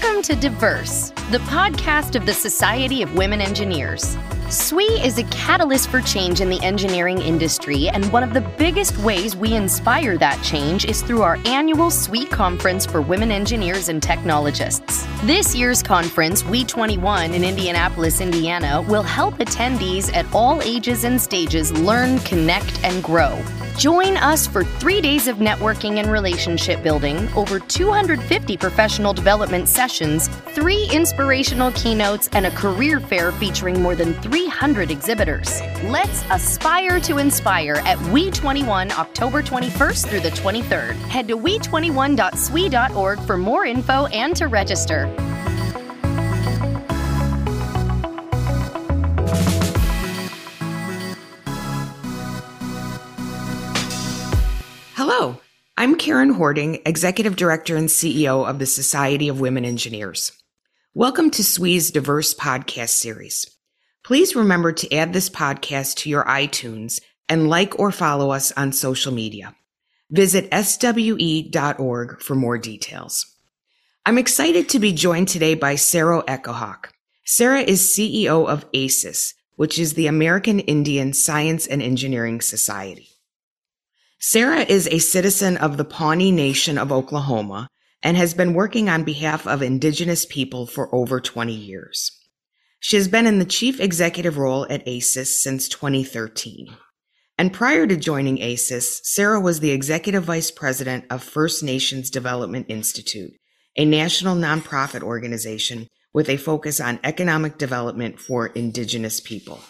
Welcome to Diverse, the podcast of the Society of Women Engineers. SWE is a catalyst for change in the engineering industry, and one of the biggest ways we inspire that change is through our annual SWE Conference for Women Engineers and Technologists. This year's conference, We21 in Indianapolis, Indiana, will help attendees at all ages and stages learn, connect, and grow. Join us for three days of networking and relationship building, over 250 professional development sessions, three inspirational keynotes, and a career fair featuring more than 300 exhibitors. Let's aspire to inspire at We21 October 21st through the 23rd. Head to we21.swe.org for more info and to register. Hello, I'm Karen Horting, Executive Director and CEO of the Society of Women Engineers. Welcome to SWE's Diverse Podcast Series. Please remember to add this podcast to your iTunes and like or follow us on social media. Visit swe.org for more details. I'm excited to be joined today by Sarah EchoHawk. Sarah is CEO of AISES, which is the American Indian Science and Engineering Society. Sarah is a citizen of the Pawnee Nation of Oklahoma and has been working on behalf of Indigenous people for over 20 years. She has been in the chief executive role at AISES since 2013. And prior to joining AISES, Sarah was the executive vice president of First Nations Development Institute, a national nonprofit organization with a focus on economic development for Indigenous people.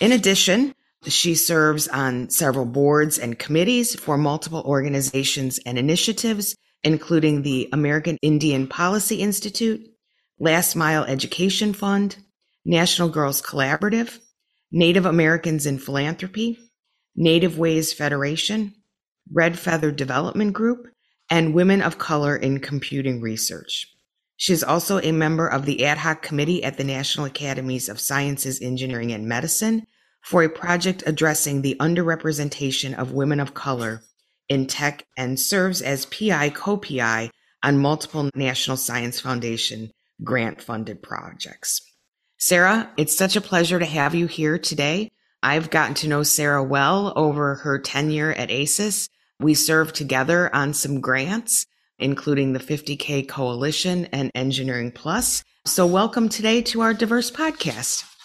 In addition, she serves on several boards and committees for multiple organizations and initiatives, including the American Indian Policy Institute, Last Mile Education Fund, National Girls Collaborative, Native Americans in Philanthropy, Native Ways Federation, Red Feather Development Group, and Women of Color in Computing Research. She is also a member of the ad hoc committee at the National Academies of Sciences, Engineering, and Medicine for a project addressing the underrepresentation of women of color in tech and serves as PI co PI on multiple National Science Foundation grant funded projects. Sarah, it's such a pleasure to have you here today. I've gotten to know Sarah well over her tenure at AISES. We served together on some grants, including the 50K Coalition and Engineering Plus. So, welcome today to our diverse podcast.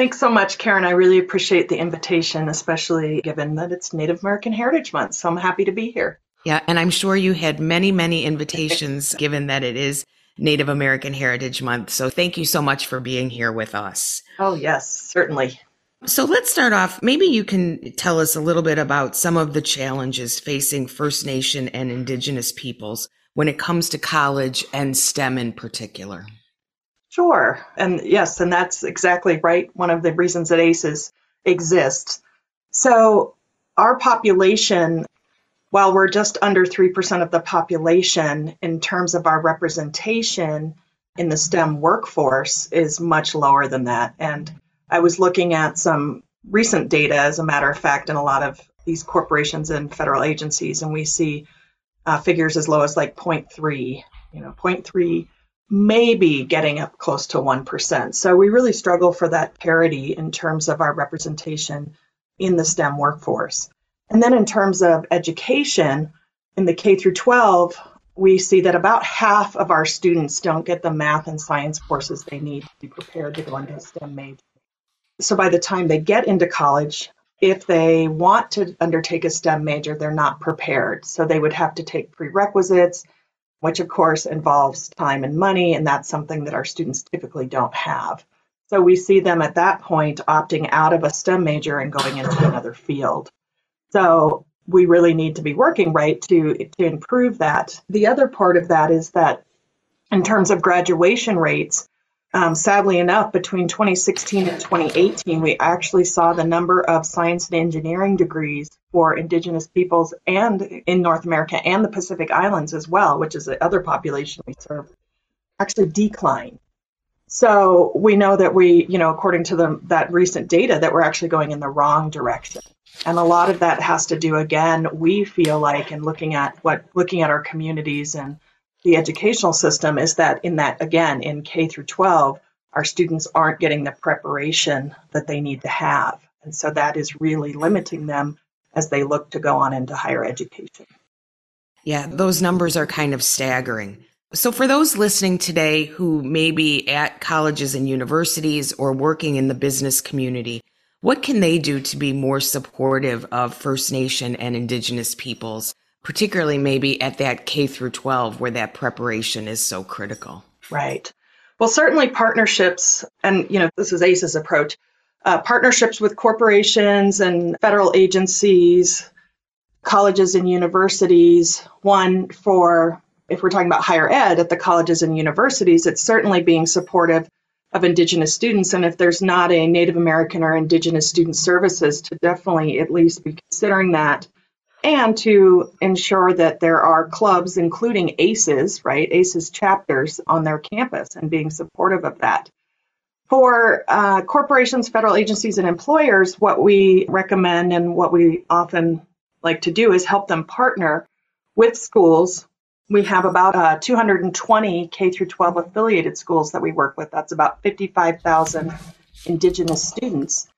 Thanks so much, Karen. I really appreciate the invitation, especially given that it's Native American Heritage Month. So I'm happy to be here. Yeah, and I'm sure you had many, many invitations given that it is Native American Heritage Month. So thank you so much for being here with us. Oh, yes, certainly. So let's start off. Maybe you can tell us a little bit about some of the challenges facing First Nation and Indigenous peoples when it comes to college and STEM in particular. Sure. And yes, and that's exactly right. One of the reasons that AISES exists. So our population, while we're just under 3% of the population in terms of our representation in the STEM workforce, is much lower than that. And I was looking at some recent data, as a matter of fact, in a lot of these corporations and federal agencies, and we see uh, figures as low as like 0.3, you know, 0.3 maybe getting up close to 1%. So we really struggle for that parity in terms of our representation in the STEM workforce. And then in terms of education, in the K through 12, we see that about half of our students don't get the math and science courses they need to be prepared to go into a STEM major. So by the time they get into college, if they want to undertake a STEM major, they're not prepared. So they would have to take prerequisites, which of course involves time and money, and that's something that our students typically don't have. So we see them at that point opting out of a STEM major and going into another field. So we really need to be working right to, to improve that. The other part of that is that in terms of graduation rates, um, sadly enough, between 2016 and 2018, we actually saw the number of science and engineering degrees for Indigenous peoples and in North America and the Pacific Islands as well, which is the other population we serve, actually decline. So we know that we, you know, according to the, that recent data, that we're actually going in the wrong direction. And a lot of that has to do, again, we feel like, and looking at what, looking at our communities and the educational system is that in that again in K through 12 our students aren't getting the preparation that they need to have and so that is really limiting them as they look to go on into higher education. Yeah, those numbers are kind of staggering. So, for those listening today who may be at colleges and universities or working in the business community, what can they do to be more supportive of First Nation and Indigenous peoples, particularly maybe at that K through 12 where that preparation is so critical? Right. Well, certainly partnerships, and you know, this is AISES' approach, uh, partnerships with corporations and federal agencies, colleges and universities. One for, if we're talking about higher ed at the colleges and universities, it's certainly being supportive of Indigenous students. And if there's not a Native American or Indigenous student services, to definitely at least be considering that. And to ensure that there are clubs, including AISES, right? AISES chapters on their campus and being supportive of that. For uh, corporations, federal agencies, and employers, what we recommend and what we often like to do is help them partner with schools. We have about uh, 220 K through 12 affiliated schools that we work with. That's about 55,000 Indigenous students.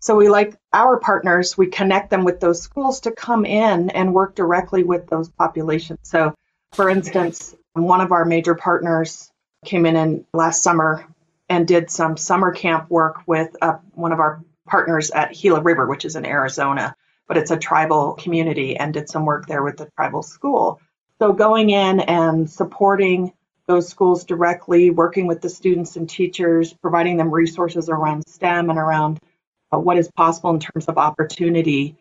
So we like our partners, we connect them with those schools to come in and work directly with those populations. So, for instance, one of our major partners came in, in last summer and did some summer camp work with uh, one of our partners at Gila River, which is in Arizona, but it's a tribal community, and did some work there with the tribal school. So going in and supporting those schools directly, working with the students and teachers, providing them resources around STEM and around what is possible in terms of opportunity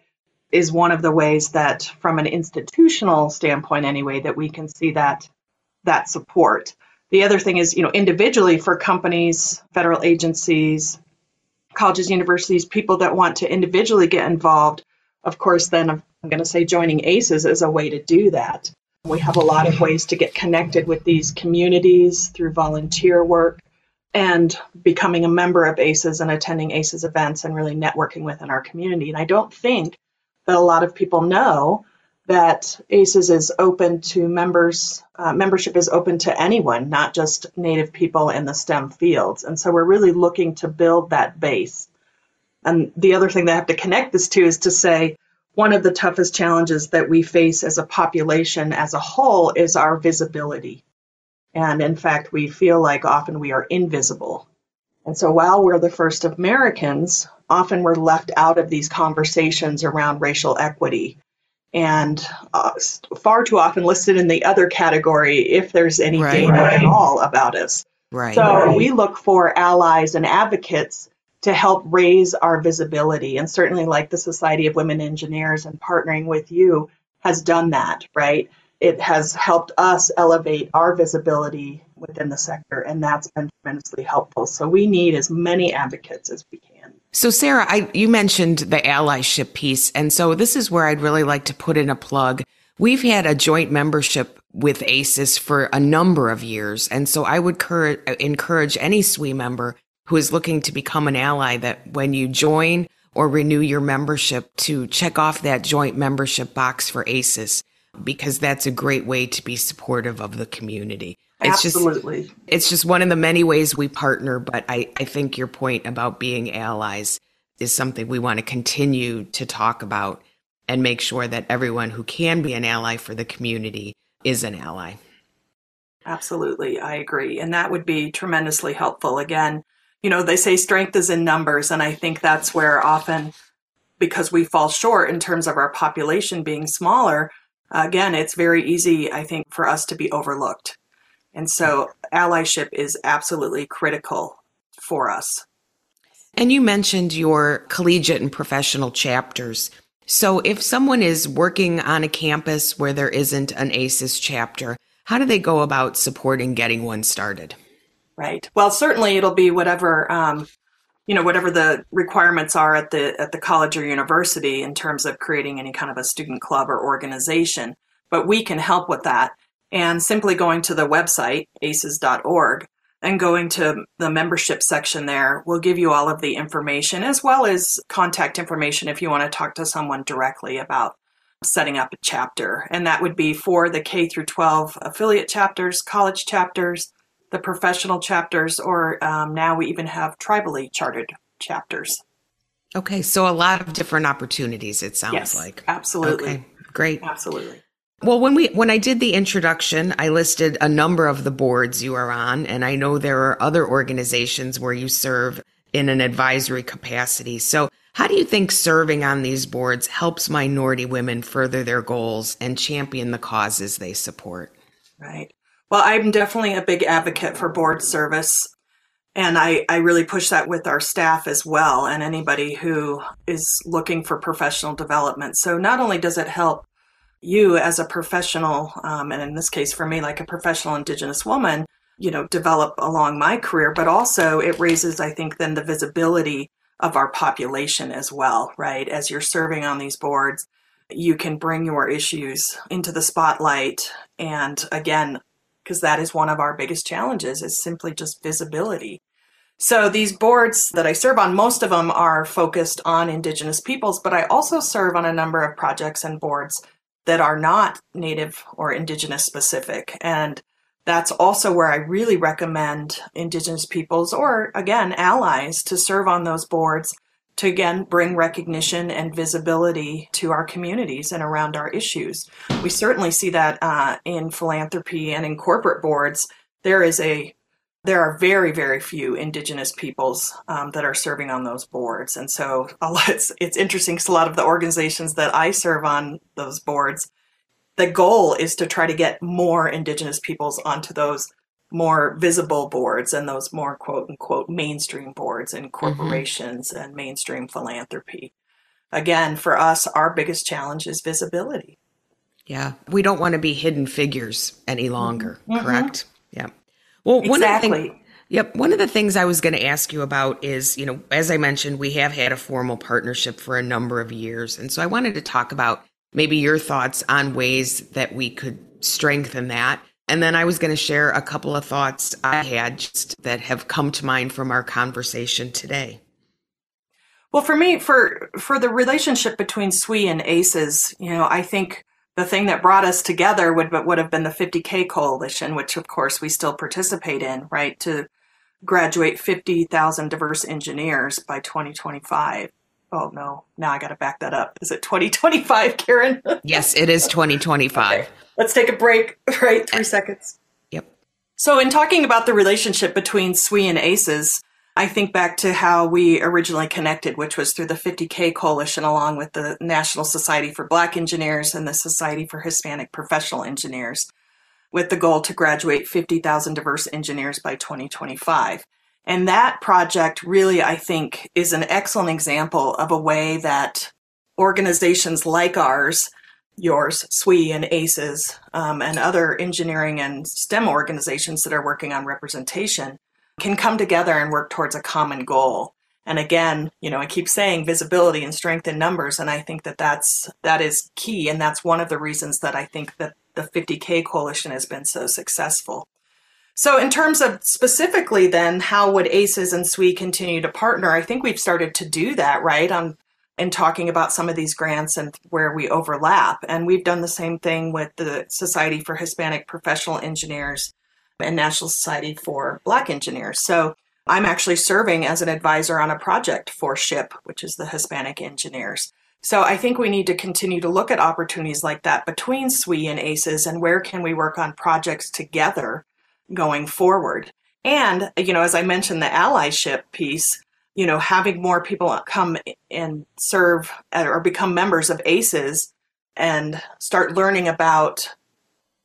is one of the ways that from an institutional standpoint anyway that we can see that that support the other thing is, you know, individually for companies, federal agencies, colleges, universities, people that want to individually get involved, of course, then I'm going to say joining AISES is a way to do that. We have a lot of ways to get connected with these communities through volunteer work and becoming a member of AISES and attending AISES events and really networking within our community. And I don't think that a lot of people know that AISES is open to members, uh, membership is open to anyone, not just Native people in the STEM fields. And so we're really looking to build that base. And the other thing that I have to connect this to is to say one of the toughest challenges that we face as a population as a whole is our visibility. And in fact, we feel like often we are invisible. And so while we're the first Americans, often we're left out of these conversations around racial equity and uh, far too often listed in the other category if there's any right, data right. at all about us. Right. So right. we look for allies and advocates to help raise our visibility. And certainly, like the Society of Women Engineers and partnering with you has done that, right? It has helped us elevate our visibility within the sector, and that's been tremendously helpful. So we need as many advocates as we can. So, Sarah, I, you mentioned the allyship piece. And so this is where I'd really like to put in a plug. We've had a joint membership with AISES for a number of years. And so I would cur- encourage any SWE member who is looking to become an ally that when you join or renew your membership to check off that joint membership box for AISES, because that's a great way to be supportive of the community. It's Absolutely. Just, it's just one of the many ways we partner, but I, I think your point about being allies is something we want to continue to talk about and make sure that everyone who can be an ally for the community is an ally. Absolutely. I agree. And that would be tremendously helpful. Again, you know, they say strength is in numbers. And I think that's where often, because we fall short in terms of our population being smaller, again, it's very easy, I think, for us to be overlooked. And so allyship is absolutely critical for us. And you mentioned your collegiate and professional chapters. So if someone is working on a campus where there isn't an AISES chapter, how do they go about supporting getting one started? Right. Well, certainly it'll be whatever um, you know whatever the requirements are at the at the college or university in terms of creating any kind of a student club or organization. But we can help with that and simply going to the website, aises.org, and going to the membership section there will give you all of the information as well as contact information if you want to talk to someone directly about setting up a chapter. And that would be for the K through 12 affiliate chapters, college chapters, the professional chapters, or um, now we even have tribally chartered chapters. Okay, so a lot of different opportunities, it sounds yes, like. Absolutely. Okay, great. Absolutely. Well, when we when I did the introduction, I listed a number of the boards you are on, and I know there are other organizations where you serve in an advisory capacity. So, how do you think serving on these boards helps minority women further their goals and champion the causes they support? Right. Well, I'm definitely a big advocate for board service. And I, I really push that with our staff as well and anybody who is looking for professional development. So not only does it help you as a professional, um, and in this case for me, like a professional Indigenous woman, you know, develop along my career, but also it raises, I think, then the visibility of our population as well, right? As you're serving on these boards, you can bring your issues into the spotlight. And again, because that is one of our biggest challenges is simply just visibility. So these boards that I serve on, most of them are focused on Indigenous peoples, but I also serve on a number of projects and boards that are not Native or Indigenous specific. And that's also where I really recommend Indigenous peoples or, again, allies to serve on those boards to, again, bring recognition and visibility to our communities and around our issues. We certainly see that uh, in philanthropy and in corporate boards. There is a there are very very few indigenous peoples um, that are serving on those boards and so it's, it's interesting because a lot of the organizations that i serve on those boards the goal is to try to get more indigenous peoples onto those more visible boards and those more quote unquote mainstream boards and mm-hmm. corporations mm-hmm. and mainstream philanthropy. Again, for us, our biggest challenge is visibility. Yeah. We don't want to be hidden figures any longer, mm-hmm. correct? Yeah. Well, one exactly. of the things Yep. One of the things I was going to ask you about is, you know, as I mentioned, we have had a formal partnership for a number of years. And so I wanted to talk about maybe your thoughts on ways that we could strengthen that. And then I was going to share a couple of thoughts I had just that have come to mind from our conversation today. Well, for me, for for the relationship between SWE and AISES, you know, I think the thing that brought us together would would have been the 50K coalition, which of course we still participate in, right? To graduate 50,000 diverse engineers by 2025 oh no, now I got to back that up. Is it 2025, Karen? yes, it is 2025. Okay. Let's take a break, right? Three uh, seconds. Yep. So, in talking about the relationship between SWE and AISES, I think back to how we originally connected, which was through the 50K Coalition, along with the National Society for Black Engineers and the Society for Hispanic Professional Engineers, with the goal to graduate 50,000 diverse engineers by 2025. And that project really, I think, is an excellent example of a way that organizations like ours, yours, SWE and AISES, um, and other engineering and STEM organizations that are working on representation can come together and work towards a common goal. And again, you know, I keep saying visibility and strength in numbers, and I think that that's that is key, and that's one of the reasons that I think that the 50K coalition has been so successful. So, in terms of specifically, then, how would AISES and SWE continue to partner? I think we've started to do that, right? On in talking about some of these grants and where we overlap. And we've done the same thing with the Society for Hispanic Professional Engineers and National Society for Black Engineers. So, I'm actually serving as an advisor on a project for SHPE, which is the Hispanic Engineers. So I think we need to continue to look at opportunities like that between SWE and AISES and where can we work on projects together going forward. And, you know, as I mentioned, the allyship piece, you know, having more people come and serve uh, or become members of AISES and start learning about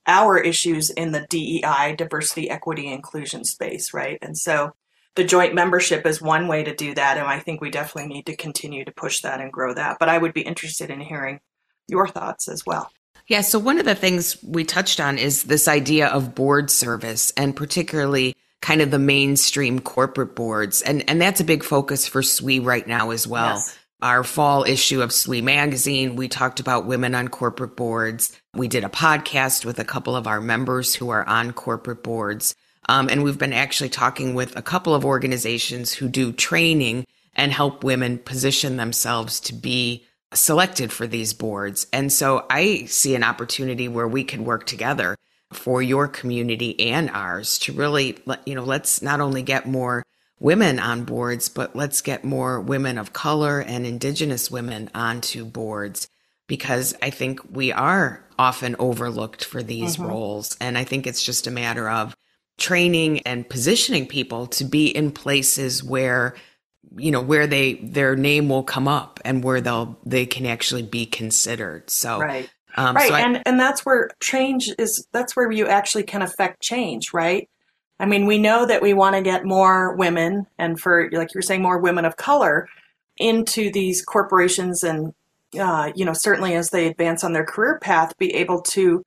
our issues in the DEI, diversity, equity, inclusion space, right? And so the joint membership is one way to do that. And I think we definitely need to continue to push that and grow that. But I would be interested in hearing your thoughts as well. Yeah. So one of the things we touched on is this idea of board service and particularly kind of the mainstream corporate boards. And, and that's a big focus for SWE right now as well. Yes. Our fall issue of SWE magazine, we talked about women on corporate boards. We did a podcast with a couple of our members who are on corporate boards. Um, and we've been actually talking with a couple of organizations who do training and help women position themselves to be selected for these boards. And so I see an opportunity where we can work together for your community and ours to really, you know, let's not only get more women on boards, but let's get more women of color and indigenous women onto boards because I think we are often overlooked for these mm-hmm. roles. And I think it's just a matter of training and positioning people to be in places where you know where they their name will come up and where they'll they can actually be considered. So right. um, right so I, and and that's where change is that's where you actually can affect change right? I mean we know that we want to get more women and for like you're saying more women of color into these corporations and uh, you know certainly as they advance on their career path be able to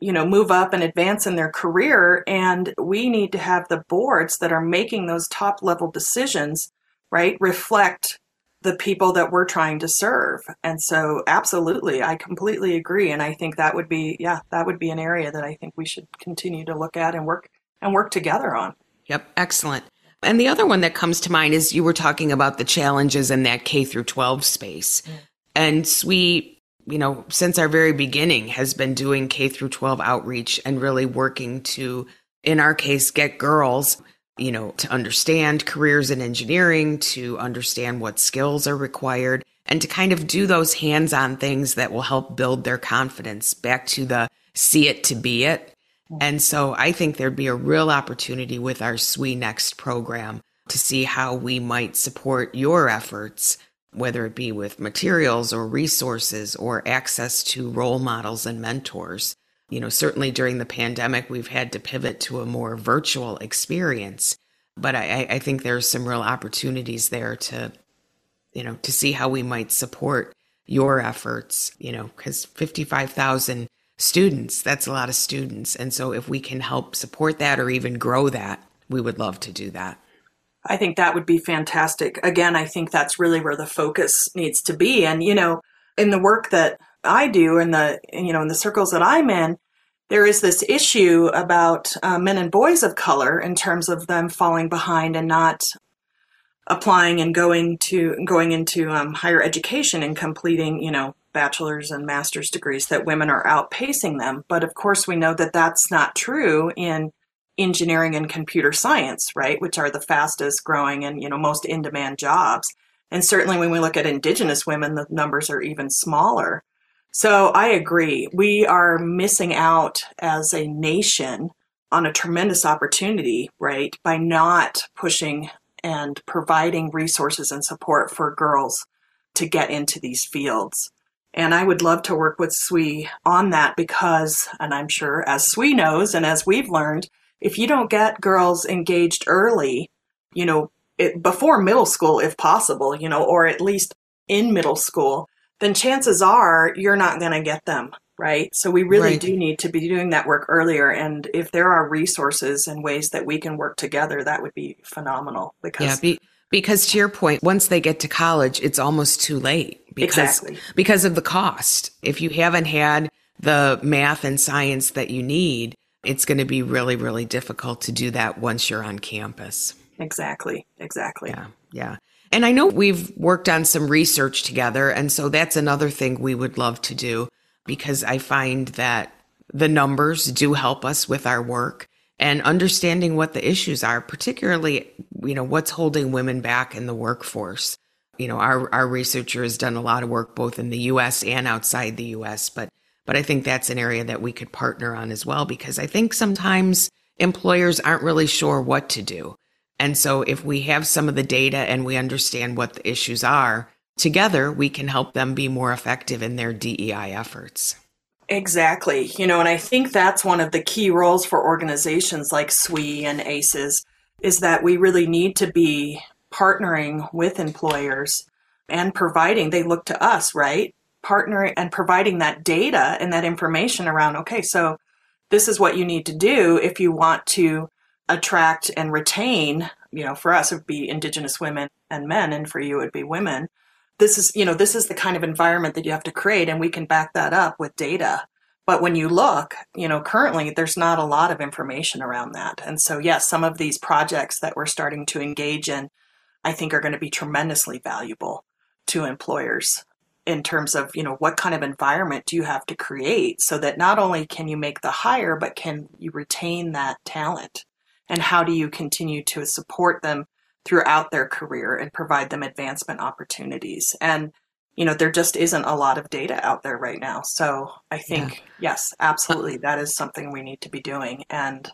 you know move up and advance in their career. And we need to have the boards that are making those top level decisions right reflect the people that we're trying to serve. And so absolutely i completely agree. And i think that would be yeah that would be an area that i think we should continue to look at and work and work together on. Yep excellent. And the other one that comes to mind is you were talking about the challenges in that k through 12 space. Mm. and SWE you know, since our very beginning has been doing K through 12 outreach and really working to, in our case, get girls, you know, to understand careers in engineering, to understand what skills are required, and to kind of do those hands on things that will help build their confidence back to the see it to be it. And so I think there'd be a real opportunity with our SWE Next program to see how we might support your efforts whether it be with materials or resources or access to role models and mentors. You know, certainly during the pandemic, we've had to pivot to a more virtual experience, but I, I think there's some real opportunities there to, you know, to see how we might support your efforts, you know, because 55,000 students, that's a lot of students. And so if we can help support that or even grow that, we would love to do that. I think that would be fantastic. Again, I think that's really where the focus needs to be. And, you know, in the work that I do and the, you know, in the circles that I'm in, there is this issue about uh, men and boys of color in terms of them falling behind and not applying and going to going into um, higher education and completing, you know, bachelor's and master's degrees that women are outpacing them. But of course, we know that that's not true in engineering and computer science, right, which are the fastest growing and you know most in demand jobs. And certainly when we look at indigenous women, the numbers are even smaller. So I agree. We are missing out as a nation on a tremendous opportunity, right, by not pushing and providing resources and support for girls to get into these fields. And I would love to work with SWE on that because, and I'm sure as SWE knows and as we've learned, if you don't get girls engaged early, you know, it, before middle school, if possible, you know, or at least in middle school, then chances are you're not going to get them. Right. So we really right. do need to be doing that work earlier. And if there are resources and ways that we can work together, that would be phenomenal because. Yeah, be, because to your point, once they get to college, it's almost too late because, exactly. because of the cost. If you haven't had the math and science that you need, it's going to be really, really difficult to do that once you're on campus. Exactly. Exactly. Yeah. Yeah. And I know we've worked on some research together. And so that's another thing we would love to do because I find that the numbers do help us with our work and understanding what the issues are, particularly, you know, what's holding women back in the workforce. You know, our, our researcher has done a lot of work both in the US and outside the US, but but I think that's an area that we could partner on as well, because I think sometimes employers aren't really sure what to do. And so if we have some of the data and we understand what the issues are, together we can help them be more effective in their DEI efforts. Exactly. You know, and I think that's one of the key roles for organizations like SWE and AISES is that we really need to be partnering with employers and providing, they look to us, right? partnering and providing that data and that information around, okay, so this is what you need to do if you want to attract and retain, you know, for us it would be indigenous women and men, and for you it would be women. This is, you know, this is the kind of environment that you have to create, and we can back that up with data. But when you look, you know, currently there's not a lot of information around that. And so, yes, some of these projects that we're starting to engage in, I think are going to be tremendously valuable to employers in terms of you know what kind of environment do you have to create so that not only can you make the hire but can you retain that talent and how do you continue to support them throughout their career and provide them advancement opportunities and you know there just isn't a lot of data out there right now so i think yeah. yes absolutely that is something we need to be doing and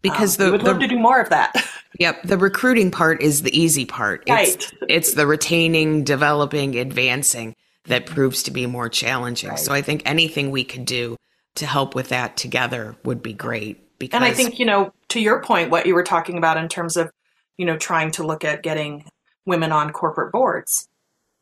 because um, the, we would the, love to do more of that yep the recruiting part is the easy part right. it's, it's the retaining developing advancing that proves to be more challenging. Right. So I think anything we could do to help with that together would be great. Because and I think, you know, to your point, what you were talking about in terms of, you know, trying to look at getting women on corporate boards.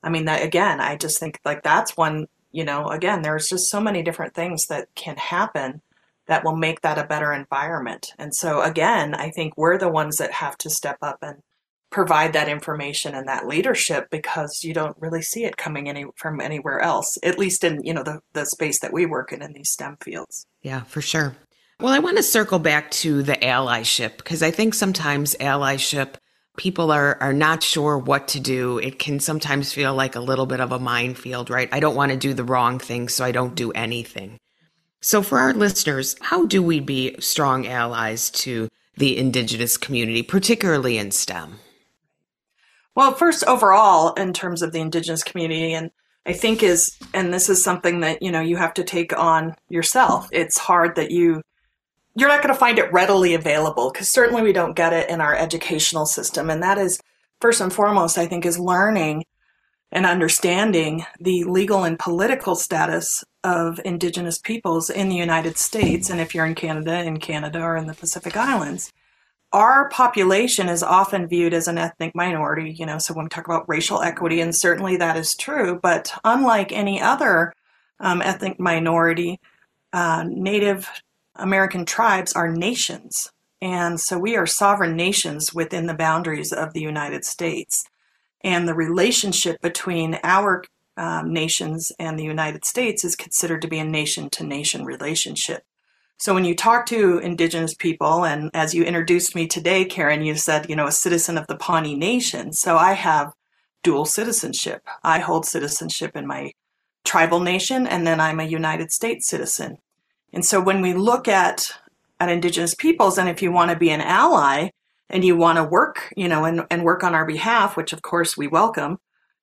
I mean, that again, I just think like that's one, you know, again, there's just so many different things that can happen that will make that a better environment. And so again, I think we're the ones that have to step up and provide that information and that leadership because you don't really see it coming any from anywhere else at least in you know the, the space that we work in in these stem fields yeah for sure well i want to circle back to the allyship because i think sometimes allyship people are are not sure what to do. It can sometimes feel like a little bit of a minefield right? I don't want to do the wrong thing so i don't do anything. So for our listeners how do we be strong allies to the indigenous community particularly in stem? Well, first, overall, in terms of the Indigenous community, and I think is, and this is something that you know you have to take on yourself. It's hard that you you're not going to find it readily available because certainly we don't get it in our educational system, and that is first and foremost, I think, is learning and understanding the legal and political status of Indigenous peoples in the United States, and if you're in Canada, in Canada or in the Pacific Islands our population is often viewed as an ethnic minority, you know, so when we talk about racial equity, and certainly that is true, but unlike any other um, ethnic minority, uh, Native American tribes are nations. And so we are sovereign nations within the boundaries of the United States. And the relationship between our um, nations and the United States is considered to be a nation to nation relationship. So when you talk to Indigenous people, and as you introduced me today, Karen, you said, you know, a citizen of the Pawnee Nation. So I have dual citizenship. I hold citizenship in my tribal nation, and then I'm a United States citizen. And so when we look at at Indigenous peoples, and if you want to be an ally and you want to work, you know, and, and work on our behalf, which of course we welcome,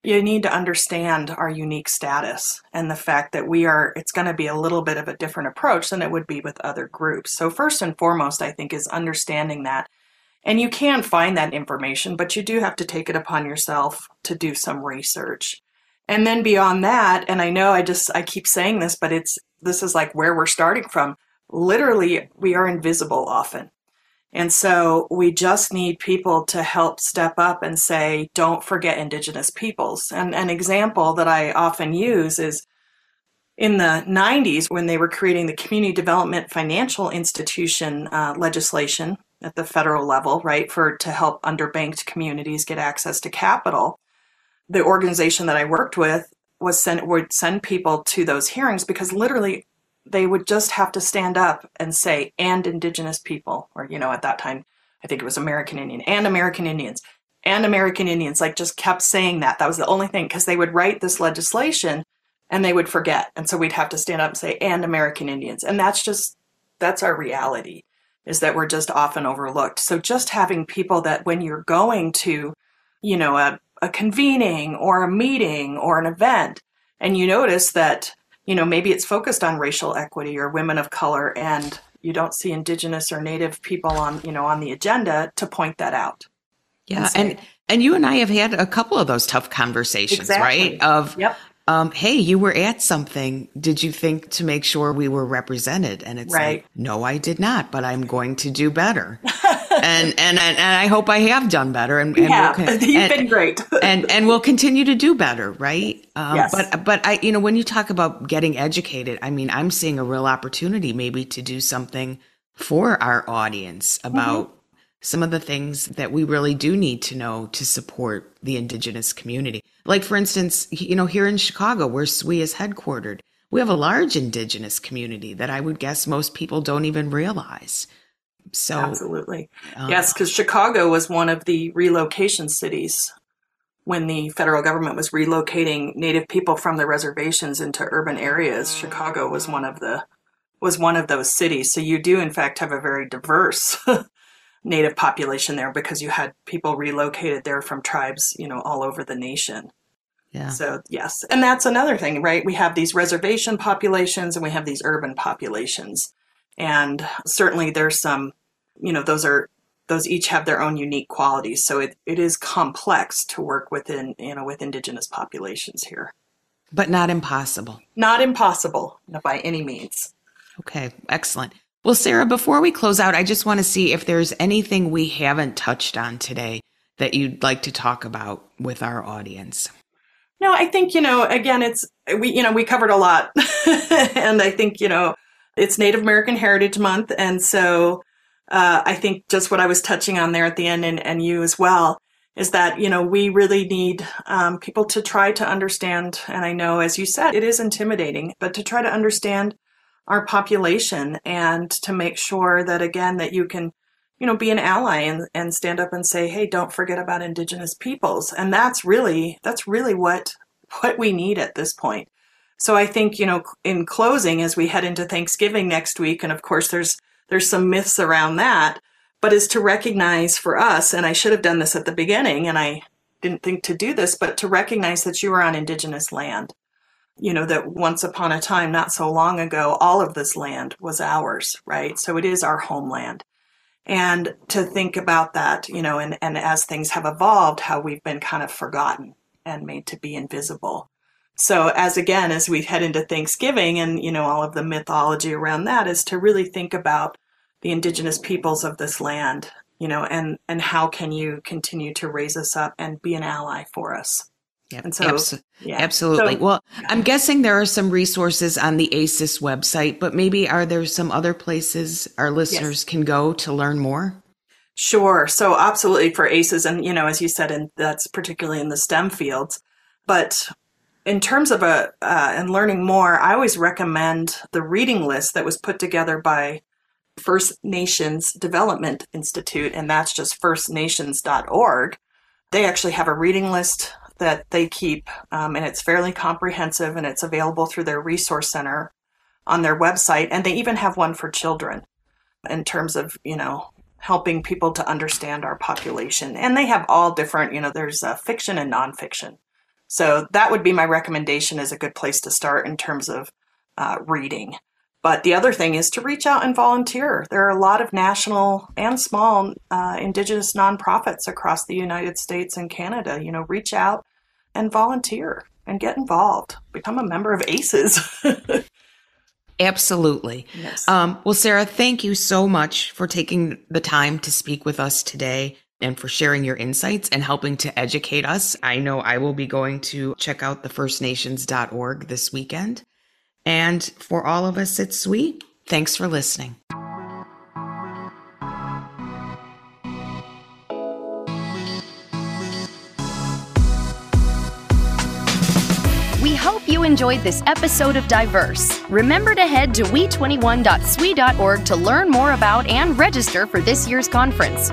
you need to understand our unique status and the fact that we are it's going to be a little bit of a different approach than it would be with other groups. So first and foremost i think is understanding that. And you can find that information but you do have to take it upon yourself to do some research. And then beyond that and i know i just i keep saying this but it's this is like where we're starting from literally we are invisible often and so we just need people to help step up and say, don't forget Indigenous peoples. And an example that I often use is in the 90s when they were creating the Community Development Financial Institution uh, legislation at the federal level, right, for to help underbanked communities get access to capital. The organization that I worked with was would send people to those hearings because literally they would just have to stand up and say, and indigenous people, or, you know, at that time, I think it was American Indian and American Indians and American Indians, like just kept saying that. That was the only thing because they would write this legislation and they would forget. And so we'd have to stand up and say, and American Indians. And that's just, that's our reality is that we're just often overlooked. So just having people that when you're going to, you know, a, a convening or a meeting or an event, and you notice that you know, maybe it's focused on racial equity or women of color and you don't see indigenous or native people on, you know, on the agenda to point that out. Yeah, and and, and you and I have had a couple of those tough conversations, exactly. right? Of yep. Um, hey, you were at something. Did you think to make sure we were represented? And it's right. like, no, I did not, but I'm going to do better. and, and, and I hope I have done better. And, and yeah, we'll, you've and, been great. and and we'll continue to do better, right? Um, yes. But but I, you know, when you talk about getting educated, I mean, I'm seeing a real opportunity maybe to do something for our audience about mm-hmm some of the things that we really do need to know to support the indigenous community. Like, for instance, you know, here in Chicago, where SWE is headquartered, we have a large indigenous community that I would guess most people don't even realize. So, absolutely. Uh, yes, because Chicago was one of the relocation cities when the federal government was relocating native people from the reservations into urban areas. Chicago was one of the was one of those cities. So you do in fact have a very diverse native population there because you had people relocated there from tribes you know all over the nation. Yeah. so yes. And that's another thing right? We have these reservation populations and we have these urban populations and certainly there's some you know those are those each have their own unique qualities so it, it is complex to work within you know with indigenous populations here But not impossible. not impossible no, by any means Okay, excellent. Well, Sarah, before we close out, I just want to see if there's anything we haven't touched on today that you'd like to talk about with our audience. no i think you know again it's we you know we covered a lot and i think you know it's native american heritage month and so uh, i think just what i was touching on there at the end and, and you as well is that you know we really need um, people to try to understand and i know as you said it is intimidating but to try to understand our population and to make sure that again that you can you know be an ally and, and stand up and say hey don't forget about indigenous peoples. And that's really that's really what what we need at this point so i think you know in closing as we head into thanksgiving next week and of course there's there's some myths around that but is to recognize for us and i should have done this at the beginning and i didn't think to do this but to recognize that you are on indigenous land. You know that once upon a time not so long ago all of this land was ours right? So it is our homeland. And to think about that you know and, and as things have evolved how we've been kind of forgotten and made to be invisible so as again as we head into thanksgiving and you know all of the mythology around that is to really think about the indigenous peoples of this land you know and and how can you continue to raise us up and be an ally for us Yep, And so- yeah absolutely. So- well, I'm guessing there are some resources on the AISES website, but maybe are there some other places our listeners can go to learn more? Sure. So absolutely for AISES, and you know, as you said, and that's particularly in the STEM fields. But in terms of a uh, and learning more, I always recommend the reading list that was put together by First Nations Development Institute, and that's just firstnations.org. They actually have a reading list that they keep, um, and it's fairly comprehensive, and it's available through their resource center on their website, and they even have one for children in terms of you know helping people to understand our population. And they have all different, you know, there's uh, fiction and nonfiction. So that would be my recommendation as a good place to start in terms of uh, reading. But the other thing is to reach out and volunteer. There are a lot of national and small uh, Indigenous nonprofits across the United States and Canada. You know, reach out and volunteer and get involved. Become a member of AISES. Absolutely. yes. Um, well, Sarah, thank you so much for taking the time to speak with us today and for sharing your insights and helping to educate us. I know I will be going to check out the firstnations.org this weekend. And for all of us at SWE, thanks for listening. We hope you enjoyed this episode of Diverse. Remember to head to we21.swe.org to learn more about and register for this year's conference.